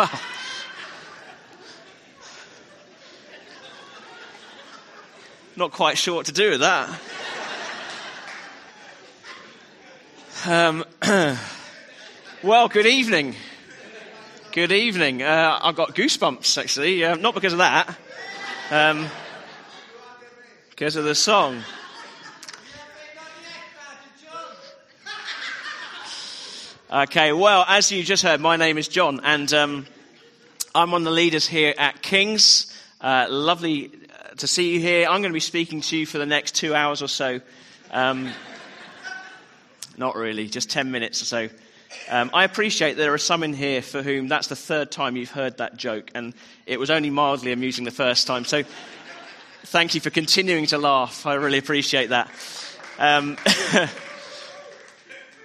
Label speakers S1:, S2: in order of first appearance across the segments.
S1: Not quite sure what to do with that. Um, well, good evening. Good evening. Uh, I've got goosebumps, actually. Uh, not because of that, um, because of the song. Okay, well, as you just heard, my name is John, and um, I'm one of the leaders here at King's. Uh, lovely uh, to see you here. I'm going to be speaking to you for the next two hours or so. Um, not really, just 10 minutes or so. Um, I appreciate there are some in here for whom that's the third time you've heard that joke, and it was only mildly amusing the first time. So thank you for continuing to laugh. I really appreciate that.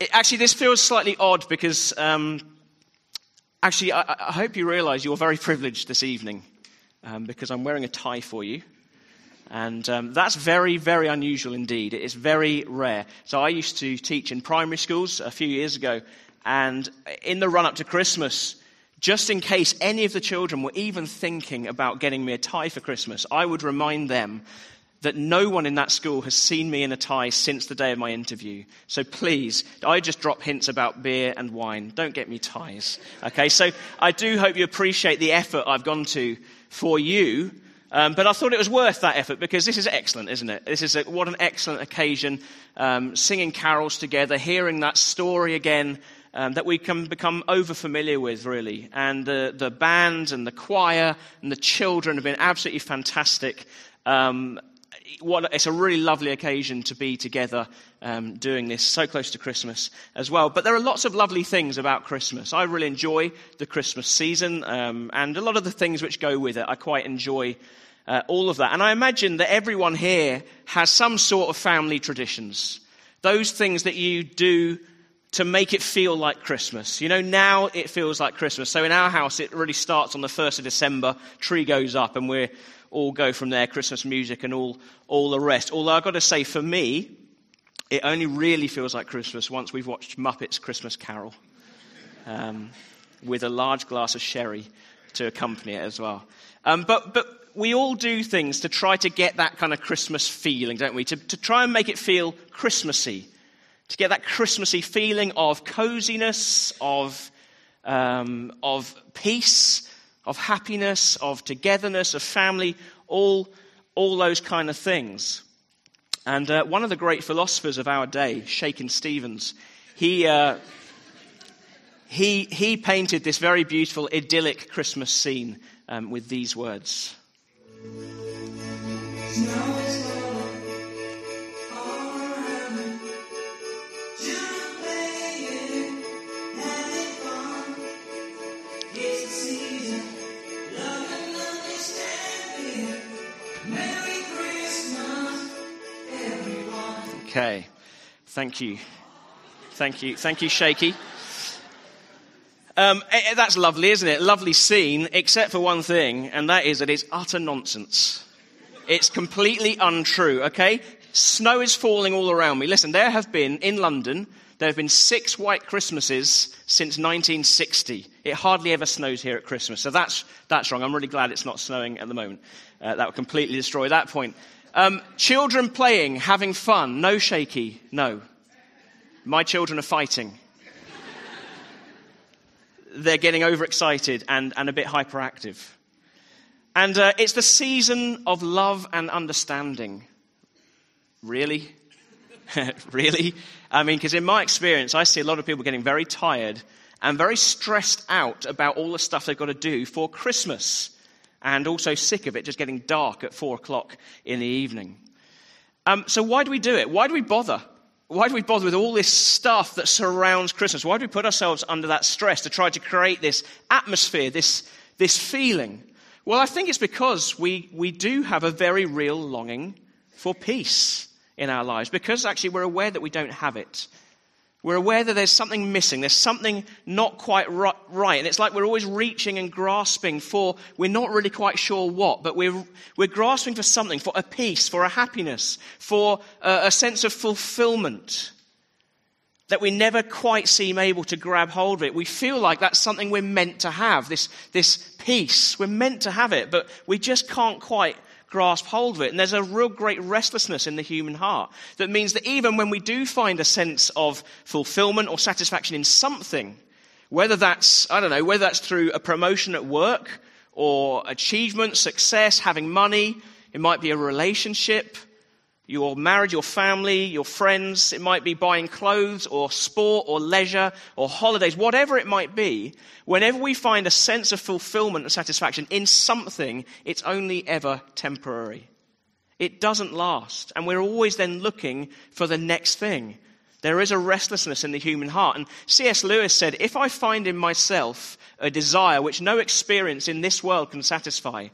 S1: It, actually, this feels slightly odd because um, actually, I, I, hope you realize you're very privileged this evening um, because I'm wearing a tie for you. And um, that's very, very unusual indeed. It is very rare. So I used to teach in primary schools a few years ago. And in the run up to Christmas, just in case any of the children were even thinking about getting me a tie for Christmas, I would remind them that no one in that school has seen me in a tie since the day of my interview. So please, I just drop hints about beer and wine. Don't get me ties. Okay, so I do hope you appreciate the effort I've gone to for you. Um, but I thought it was worth that effort because this is excellent, isn't it? This is a, what an excellent occasion. Um, singing carols together, hearing that story again um, that we can become over familiar with, really. And the, the band and the choir and the children have been absolutely fantastic. Um, what, it's a really lovely occasion to be together um, doing this so close to Christmas as well. But there are lots of lovely things about Christmas. I really enjoy the Christmas season um, and a lot of the things which go with it. I quite enjoy uh, all of that. And I imagine that everyone here has some sort of family traditions. Those things that you do to make it feel like Christmas. You know, now it feels like Christmas. So in our house, it really starts on the 1st of December, tree goes up, and we're all go from there, Christmas music and all, all the rest. Although I've got to say, for me, it only really feels like Christmas once we've watched Muppets Christmas Carol um, with a large glass of sherry to accompany it as well. Um, but, but we all do things to try to get that kind of Christmas feeling, don't we? To, to try and make it feel Christmassy, to get that Christmassy feeling of coziness, of, um, of peace, of happiness, of togetherness, of family, all, all those kind of things. And uh, one of the great philosophers of our day, Shakin Stevens, he, uh, he, he painted this very beautiful, idyllic Christmas scene um, with these words. Okay. Thank you. Thank you. Thank you, Shaky. Um, eh, eh, that's lovely, isn't it? Lovely scene, except for one thing, and that is that it's utter nonsense. It's completely untrue, okay? Snow is falling all around me. Listen, there have been, in London, there have been six white Christmases since 1960. It hardly ever snows here at Christmas, so that's, that's wrong. I'm really glad it's not snowing at the moment. Uh, that would completely destroy that point. Um, children playing, having fun. No shaky. No. My children are fighting. They're getting overexcited and, and a bit hyperactive. And uh, it's the season of love and understanding. Really? really? I mean, because in my experience, I see a lot of people getting very tired and very stressed out about all the stuff they've got to do for Christmas and also sick of it just getting dark at four o'clock in the evening. Um, so, why do we do it? Why do we bother? Why do we bother with all this stuff that surrounds Christmas? Why do we put ourselves under that stress to try to create this atmosphere, this, this feeling? Well, I think it's because we, we do have a very real longing for peace in our lives, because actually we're aware that we don't have it. We're aware that there's something missing, there's something not quite right. And it's like we're always reaching and grasping for, we're not really quite sure what, but we're, we're grasping for something, for a peace, for a happiness, for a, a sense of fulfillment. that we never quite seem able to grab hold of it. We feel like that's something we're meant to have, this, this peace. We're meant to have it, but we just can't quite grasp hold of it. And there's a real great restlessness in the human heart that means that even when we do find a sense of fulfillment or satisfaction in something, whether that's, I don't know, whether that's through a promotion at work or achievement, success, having money, it might be a relationship, your marriage, your family, your friends. It might be buying clothes or sport or leisure or holidays, whatever it might be. Whenever we find a sense of fulfillment and satisfaction in something, it's only ever temporary. It doesn't last. And we're always then looking for the next thing. There is a restlessness in the human heart. And C.S. Lewis said, if I find in myself a desire which no experience in this world can satisfy,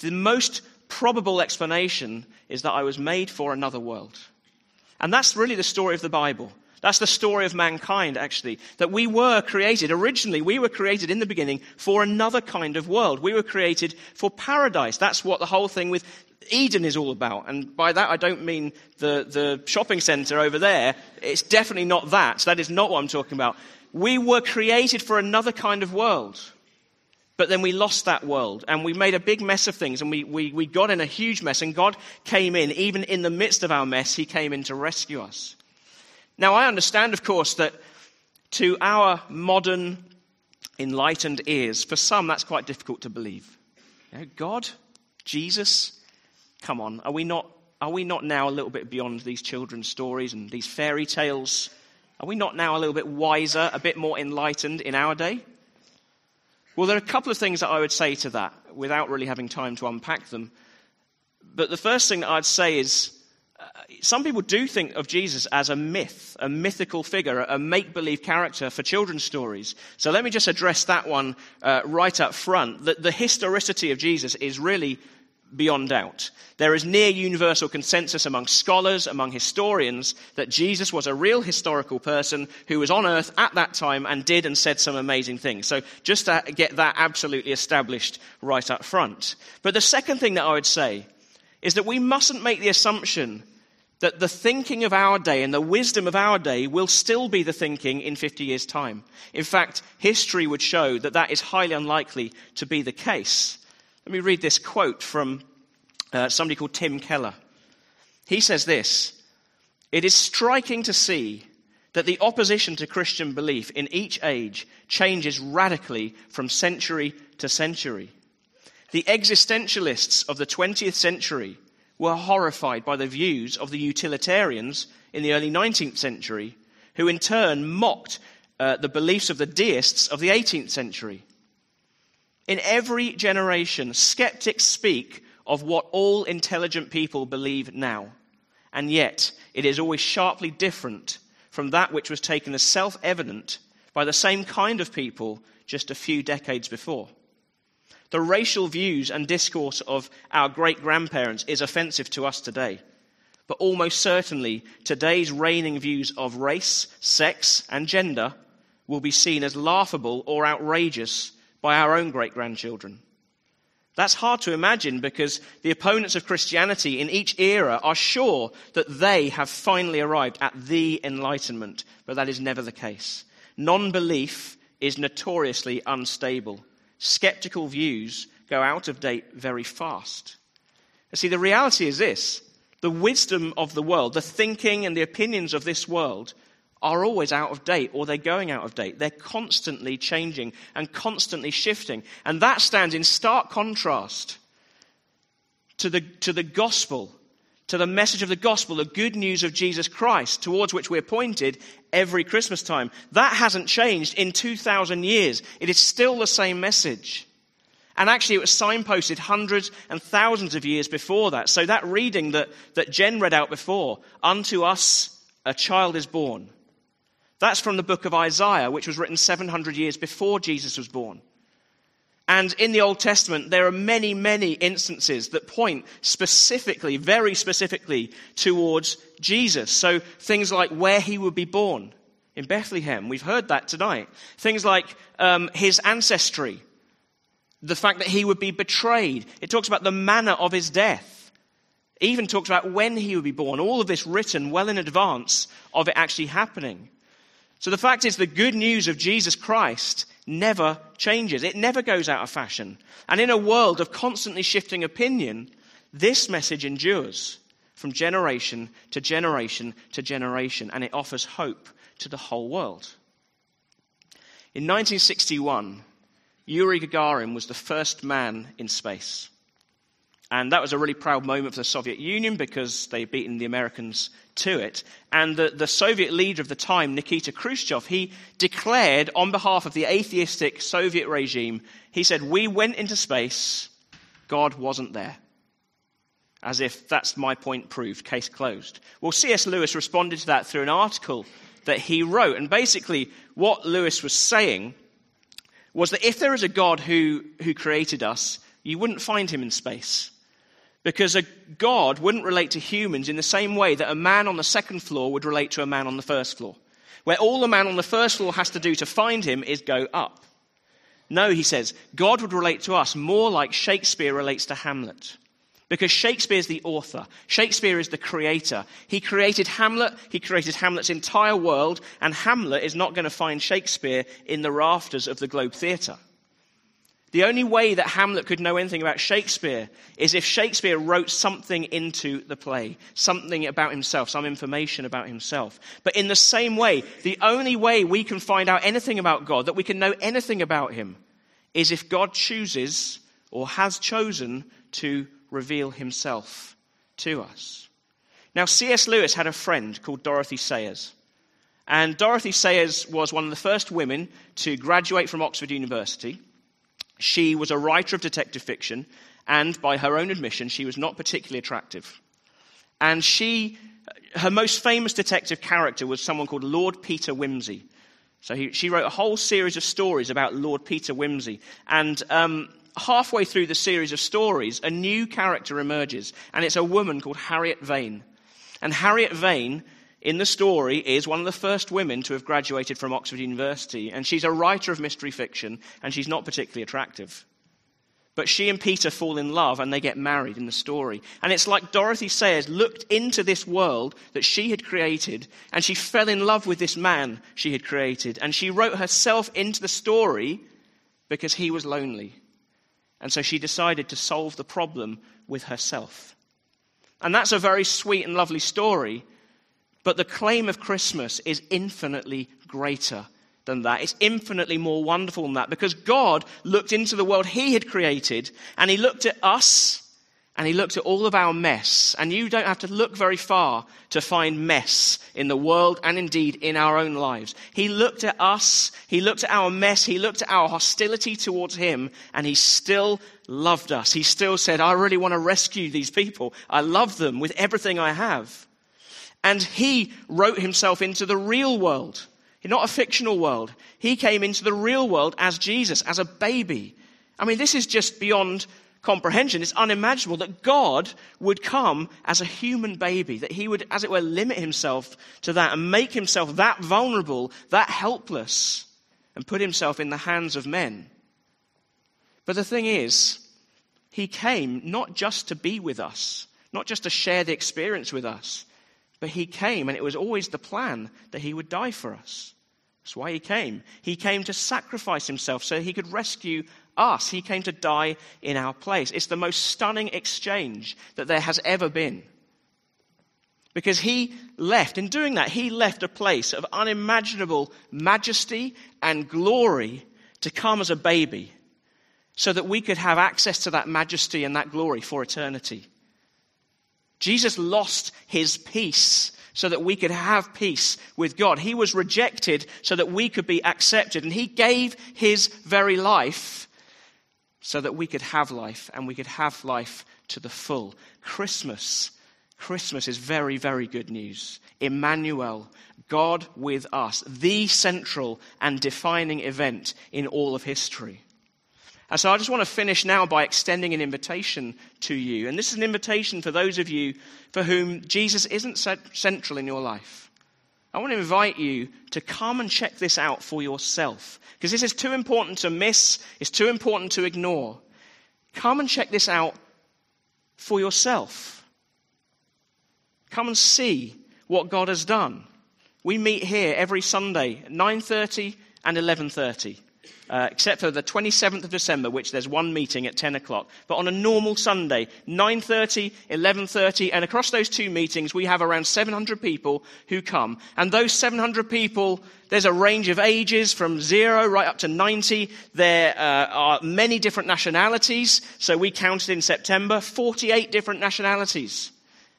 S1: the most probable explanation is that I was made for another world. And that's really the story of the Bible. That's the story of mankind, actually. That we were created, originally, we were created in the beginning for another kind of world. We were created for paradise. That's what the whole thing with Eden is all about. And by that, I don't mean the, the shopping center over there. It's definitely not that. That is not what I'm talking about. We were created for another kind of world. But then we lost that world and we made a big mess of things and we, we, we got in a huge mess and God came in, even in the midst of our mess, He came in to rescue us. Now, I understand, of course, that to our modern, enlightened ears, for some, that's quite difficult to believe. You know, God, Jesus, come on, are we, not, are we not now a little bit beyond these children's stories and these fairy tales? Are we not now a little bit wiser, a bit more enlightened in our day? Well, there are a couple of things that I would say to that without really having time to unpack them. But the first thing that I'd say is uh, some people do think of Jesus as a myth, a mythical figure, a make believe character for children's stories. So let me just address that one uh, right up front. The, the historicity of Jesus is really beyond doubt. There is near universal consensus among scholars, among historians, that Jesus was a real historical person who was on earth at that time and did and said some amazing things. So just to get that absolutely established right up front. But the second thing that I would say is that we mustn't make the assumption that the thinking of our day and the wisdom of our day will still be the thinking in 50 years' time. In fact, history would show that that is highly unlikely to be the case. Let me read this quote from uh, somebody called Tim Keller. He says this It is striking to see that the opposition to Christian belief in each age changes radically from century to century. The existentialists of the 20th century were horrified by the views of the utilitarians in the early 19th century, who in turn mocked uh, the beliefs of the deists of the 18th century. In every generation, skeptics speak of what all intelligent people believe now. And yet, it is always sharply different from that which was taken as self evident by the same kind of people just a few decades before. The racial views and discourse of our great grandparents is offensive to us today. But almost certainly, today's reigning views of race, sex, and gender will be seen as laughable or outrageous by our own great grandchildren. That's hard to imagine because the opponents of Christianity in each era are sure that they have finally arrived at the enlightenment, but that is never the case. Non belief is notoriously unstable. Skeptical views go out of date very fast. You see, the reality is this the wisdom of the world, the thinking and the opinions of this world are always out of date or they're going out of date. They're constantly changing and constantly shifting. And that stands in stark contrast to the, to the gospel, to the message of the gospel, the good news of Jesus Christ, towards which we're pointed every Christmas time. That hasn't changed in 2,000 years. It is still the same message. And actually, it was signposted hundreds and thousands of years before that. So, that reading that, that Jen read out before, unto us a child is born, that's from the book of Isaiah, which was written 700 years before Jesus was born. And in the Old Testament, there are many, many instances that point specifically, very specifically, towards Jesus. So things like where he would be born in Bethlehem. We've heard that tonight. Things like um, his ancestry, the fact that he would be betrayed. It talks about the manner of his death. It even talks about when he would be born. All of this written well in advance of it actually happening. So the fact is, the good news of Jesus Christ never changes. It never goes out of fashion. And in a world of constantly shifting opinion, this message endures from generation to generation to generation, and it offers hope to the whole world. In 1961, Yuri Gagarin was the first man in space. And that was a really proud moment for the Soviet Union because they'd beaten the Americans to it. And the, the Soviet leader of the time, Nikita Khrushchev, he declared on behalf of the atheistic Soviet regime, he said, We went into space, God wasn't there. As if that's my point proved, case closed. Well, C.S. Lewis responded to that through an article that he wrote. And basically, what Lewis was saying was that if there is a God who, who created us, you wouldn't find him in space. Because a God wouldn't relate to humans in the same way that a man on the second floor would relate to a man on the first floor. Where all the man on the first floor has to do to find him is go up. No, he says, God would relate to us more like Shakespeare relates to Hamlet. Because Shakespeare is the author. Shakespeare is the creator. He created Hamlet. He created Hamlet's entire world. And Hamlet is not going to find Shakespeare in the rafters of the Globe Theatre. The only way that Hamlet could know anything about Shakespeare is if Shakespeare wrote something into the play, something about himself, some information about himself. But in the same way, the only way we can find out anything about God, that we can know anything about him, is if God chooses or has chosen to reveal himself to us. Now, C.S. Lewis had a friend called Dorothy Sayers. And Dorothy Sayers was one of the first women to graduate from Oxford University. She was a writer of detective fiction, and by her own admission, she was not particularly attractive. And she, her most famous detective character was someone called Lord Peter Wimsey. So he, she wrote a whole series of stories about Lord Peter Wimsey. And um, halfway through the series of stories, a new character emerges, and it's a woman called Harriet Vane. And Harriet Vane in the story is one of the first women to have graduated from Oxford University, and she's a writer of mystery fiction, and she's not particularly attractive. But she and Peter fall in love and they get married in the story. And it's like Dorothy Sayers looked into this world that she had created and she fell in love with this man she had created. And she wrote herself into the story because he was lonely. And so she decided to solve the problem with herself. And that's a very sweet and lovely story. But the claim of Christmas is infinitely greater than that. It's infinitely more wonderful than that because God looked into the world He had created and He looked at us and He looked at all of our mess. And you don't have to look very far to find mess in the world and indeed in our own lives. He looked at us, He looked at our mess, He looked at our hostility towards Him, and He still loved us. He still said, I really want to rescue these people. I love them with everything I have. And he wrote himself into the real world, not a fictional world. He came into the real world as Jesus, as a baby. I mean, this is just beyond comprehension. It's unimaginable that God would come as a human baby, that he would, as it were, limit himself to that and make himself that vulnerable, that helpless, and put himself in the hands of men. But the thing is, he came not just to be with us, not just to share the experience with us. But he came, and it was always the plan that he would die for us. That's why he came. He came to sacrifice himself so he could rescue us. He came to die in our place. It's the most stunning exchange that there has ever been. Because he left, in doing that, he left a place of unimaginable majesty and glory to come as a baby so that we could have access to that majesty and that glory for eternity. Jesus lost his peace so that we could have peace with God. He was rejected so that we could be accepted. And he gave his very life so that we could have life and we could have life to the full. Christmas. Christmas is very, very good news. Emmanuel, God with us, the central and defining event in all of history. And so I just want to finish now by extending an invitation to you. And this is an invitation for those of you for whom Jesus isn't central in your life. I want to invite you to come and check this out for yourself. Because this is too important to miss, it's too important to ignore. Come and check this out for yourself. Come and see what God has done. We meet here every Sunday, at 9.30 and 11.30. Uh, except for the 27th of December, which there's one meeting at 10 o'clock. But on a normal Sunday, 9.30, 11.30, and across those two meetings, we have around 700 people who come. And those 700 people, there's a range of ages from zero right up to 90. There uh, are many different nationalities. So we counted in September 48 different nationalities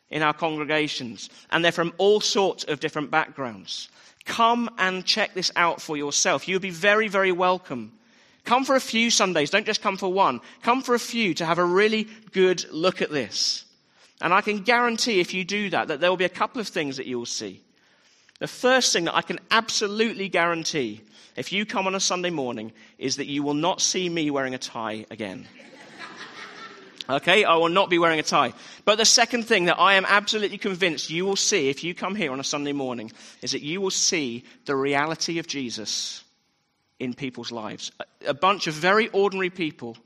S1: in our congregations. And they're from all sorts of different backgrounds. Come and check this out for yourself. You'll be very, very welcome. Come for a few Sundays. Don't just come for one. Come for a few to have a really good look at this. And I can guarantee if you do that, that there will be a couple of things that you'll see. The first thing that I can absolutely guarantee if you come on a Sunday morning is that you will not see me wearing a tie again. Okay, I will not be wearing a tie. But the second thing that I am absolutely convinced you will see if you come here on a Sunday morning is that you will see the reality of Jesus in people's lives. A bunch of very ordinary people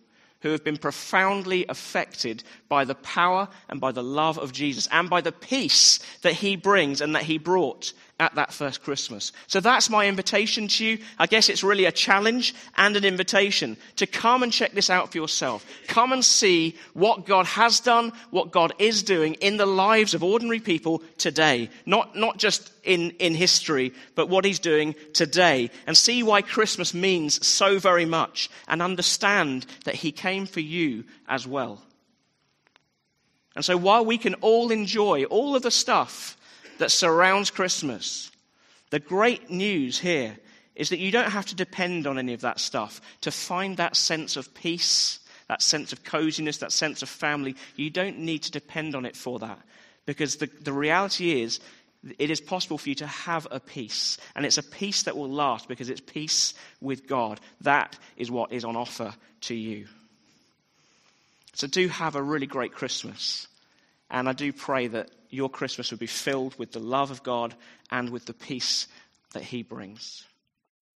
S1: who have been profoundly affected by the power and by the love of Jesus and by the peace that he brings and that he brought at that first Christmas. So that's my invitation to you. I guess it's really a challenge and an invitation to come and check this out for yourself. Come and see what God has done, what God is doing in the lives of ordinary people today. Not, not just in, in history, but what He's doing today. And see why Christmas means so very much and understand that He came for you as well. And so while we can all enjoy all of the stuff that surrounds Christmas. The great news here is that you don't have to depend on any of that stuff to find that sense of peace, that sense of coziness, that sense of family. You don't need to depend on it for that. Because the, the reality is, it is possible for you to have a peace. And it's a peace that will last because it's peace with God. That is what is on offer to you. So do have a really great Christmas. And I do pray that your Christmas would be filled with the love of God and with the peace that He brings.